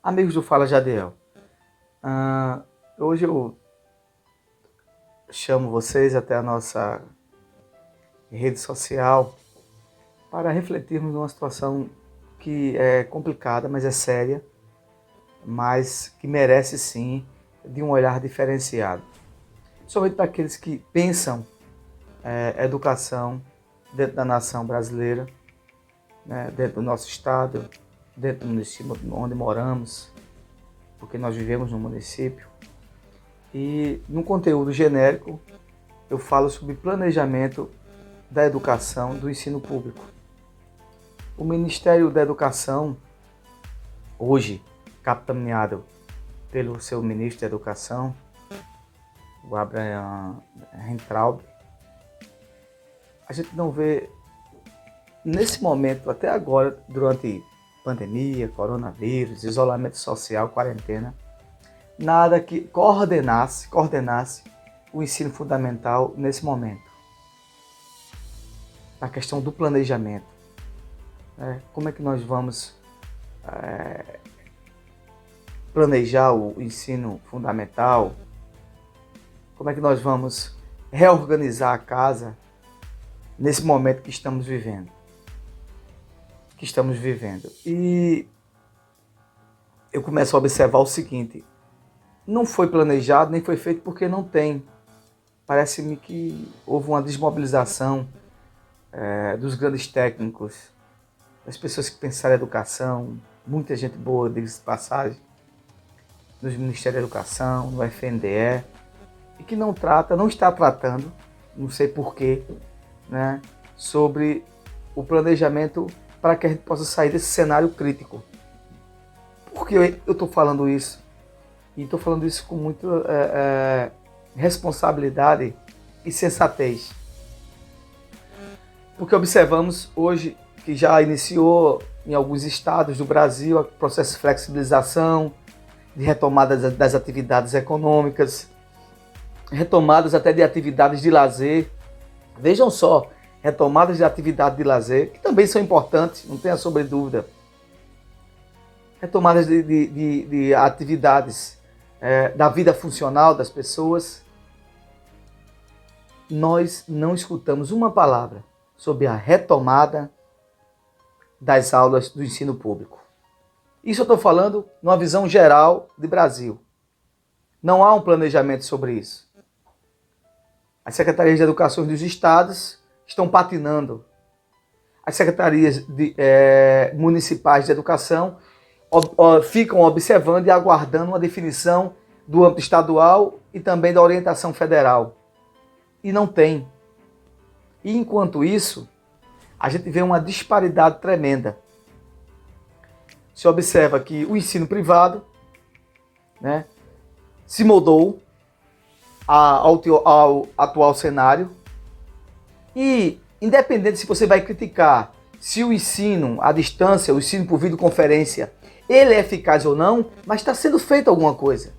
Amigos do Fala Jadiel, uh, hoje eu chamo vocês até a nossa rede social para refletirmos numa situação que é complicada, mas é séria, mas que merece sim de um olhar diferenciado. Somente para aqueles que pensam é, educação dentro da nação brasileira, né, dentro do nosso estado, dentro do município onde moramos, porque nós vivemos no município. E no conteúdo genérico eu falo sobre planejamento da educação do ensino público. O Ministério da Educação, hoje capitaneado pelo seu ministro da Educação, o Abraham Rentraub, a gente não vê nesse momento, até agora, durante pandemia, coronavírus, isolamento social, quarentena, nada que coordenasse, coordenasse o ensino fundamental nesse momento. A questão do planejamento. Né? Como é que nós vamos é, planejar o ensino fundamental? Como é que nós vamos reorganizar a casa nesse momento que estamos vivendo? Que estamos vivendo. E eu começo a observar o seguinte: não foi planejado nem foi feito porque não tem. Parece-me que houve uma desmobilização é, dos grandes técnicos, das pessoas que pensaram em educação, muita gente boa, diga-se passagem, nos Ministérios da Educação, no FNDE, e que não trata, não está tratando, não sei porquê, né, sobre o planejamento para que a gente possa sair desse cenário crítico. Por que eu estou falando isso? E estou falando isso com muita é, é, responsabilidade e sensatez. Porque observamos hoje que já iniciou em alguns estados do Brasil o processo de flexibilização, de retomada das atividades econômicas, retomadas até de atividades de lazer. Vejam só, retomadas de atividade de lazer, que também são importantes, não tenha sobre dúvida. Retomadas de, de, de, de atividades é, da vida funcional das pessoas. Nós não escutamos uma palavra sobre a retomada das aulas do ensino público. Isso eu estou falando numa visão geral de Brasil. Não há um planejamento sobre isso. As secretarias de educação dos estados estão patinando. As secretarias de, é, municipais de educação ob, ob, ficam observando e aguardando uma definição do âmbito estadual e também da orientação federal. E não tem. E enquanto isso, a gente vê uma disparidade tremenda. Se observa que o ensino privado né, se moldou ao, ao atual cenário e independente se você vai criticar se o ensino à distância, o ensino por videoconferência, ele é eficaz ou não, mas está sendo feito alguma coisa.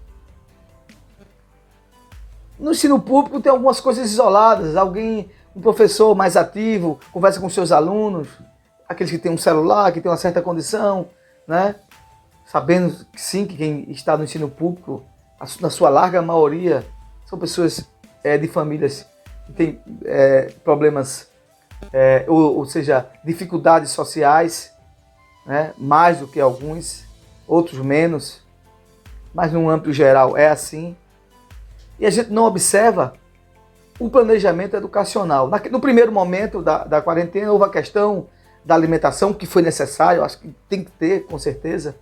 No ensino público tem algumas coisas isoladas, alguém, um professor mais ativo, conversa com seus alunos, aqueles que têm um celular, que têm uma certa condição, né? Sabendo que sim, que quem está no ensino público, na sua larga maioria, são pessoas é, de famílias tem é, problemas, é, ou, ou, seja, dificuldades sociais, né? mais do que alguns, outros menos, mas no âmbito geral é assim. E a gente não observa o planejamento educacional. No primeiro momento da, da quarentena, houve a questão da alimentação, que foi necessário, acho que tem que ter, com certeza.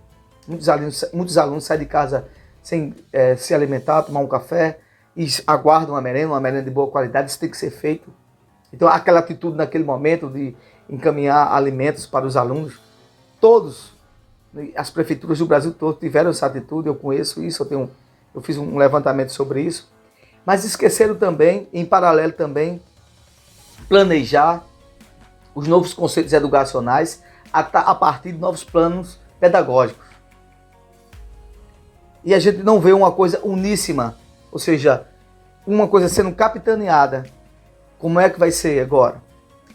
Muitos alunos, muitos alunos saem de casa sem é, se alimentar, tomar um café, e aguardam uma merenda, uma merenda de boa qualidade, isso tem que ser feito. Então, aquela atitude naquele momento de encaminhar alimentos para os alunos, todos, as prefeituras do Brasil todo tiveram essa atitude, eu conheço isso, eu, tenho, eu fiz um levantamento sobre isso. Mas esqueceram também, em paralelo também, planejar os novos conceitos educacionais a partir de novos planos pedagógicos. E a gente não vê uma coisa uníssima ou seja, uma coisa sendo capitaneada. Como é que vai ser agora?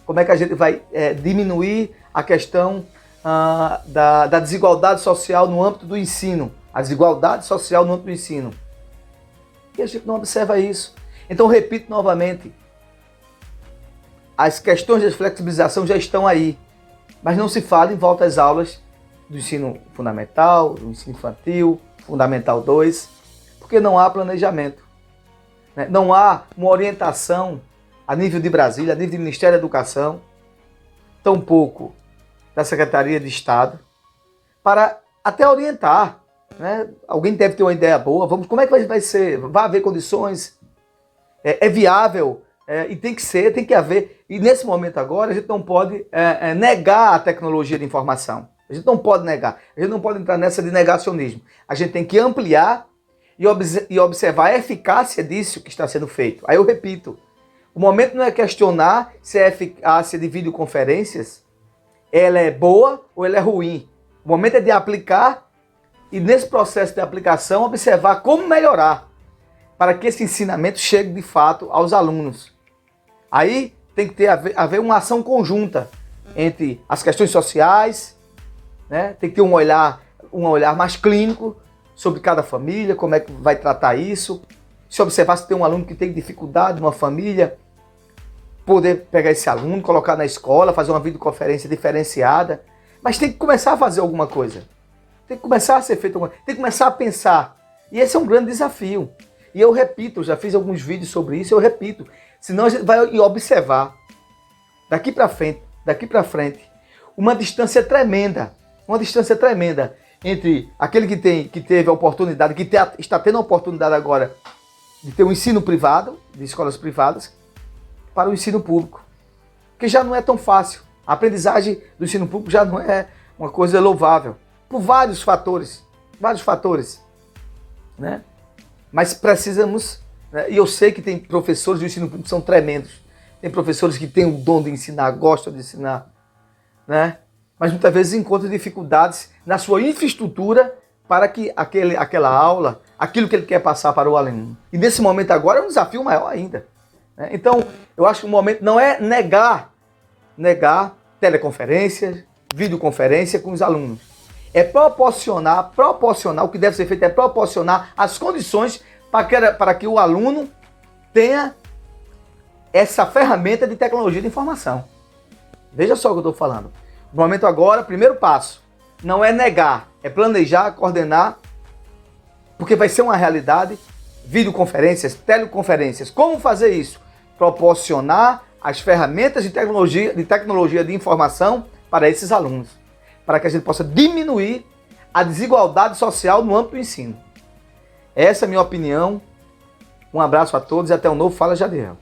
Como é que a gente vai é, diminuir a questão ah, da, da desigualdade social no âmbito do ensino. A desigualdade social no âmbito do ensino. E a gente não observa isso. Então, repito novamente: as questões de flexibilização já estão aí, mas não se fala em volta às aulas do ensino fundamental, do ensino infantil, fundamental 2, porque não há planejamento. Né? Não há uma orientação a nível de Brasília, a nível do Ministério da Educação, tampouco da Secretaria de Estado, para até orientar. Né? Alguém deve ter uma ideia boa. Vamos, como é que vai, ser? Vai haver condições? É, é viável? É, e tem que ser, tem que haver. E nesse momento agora, a gente não pode é, é negar a tecnologia de informação. A gente não pode negar. A gente não pode entrar nessa de negacionismo. A gente tem que ampliar e, e observar a eficácia disso que está sendo feito. Aí eu repito, o momento não é questionar se a eficácia de videoconferências ela é boa ou ela é ruim. O momento é de aplicar e nesse processo de aplicação observar como melhorar para que esse ensinamento chegue de fato aos alunos. Aí tem que ter haver uma ação conjunta entre as questões sociais, né? tem que ter um olhar, um olhar mais clínico sobre cada família, como é que vai tratar isso. Se observar se tem um aluno que tem dificuldade, uma família, poder pegar esse aluno, colocar na escola, fazer uma videoconferência diferenciada. Mas tem que começar a fazer alguma coisa. Tem que começar a ser feito alguma coisa. Tem que começar a pensar. E esse é um grande desafio. E eu repito, já fiz alguns vídeos sobre isso, eu repito. Senão a gente vai observar daqui para frente, daqui para frente, uma distância tremenda, uma distância tremenda entre aquele que tem que teve a oportunidade, que te, está tendo a oportunidade agora de ter um ensino privado, de escolas privadas, para o ensino público. Que já não é tão fácil. A aprendizagem do ensino público já não é uma coisa louvável. Por vários fatores. Vários fatores. Né? Mas precisamos. Né? E eu sei que tem professores do ensino público que são tremendos. Tem professores que têm o dom de ensinar, gostam de ensinar. Né? Mas muitas vezes encontram dificuldades na sua infraestrutura para que aquele, aquela aula, aquilo que ele quer passar para o aluno. E nesse momento agora é um desafio maior ainda. Né? Então, eu acho que o momento não é negar, negar teleconferências, videoconferência com os alunos. É proporcionar, proporcionar, o que deve ser feito é proporcionar as condições para que, para que o aluno tenha essa ferramenta de tecnologia de informação. Veja só o que eu estou falando. No momento agora, primeiro passo, não é negar, é planejar, coordenar, porque vai ser uma realidade videoconferências, teleconferências. Como fazer isso? Proporcionar as ferramentas de tecnologia, de tecnologia de informação para esses alunos, para que a gente possa diminuir a desigualdade social no âmbito do ensino. Essa é a minha opinião. Um abraço a todos e até o um novo Fala Jadiel.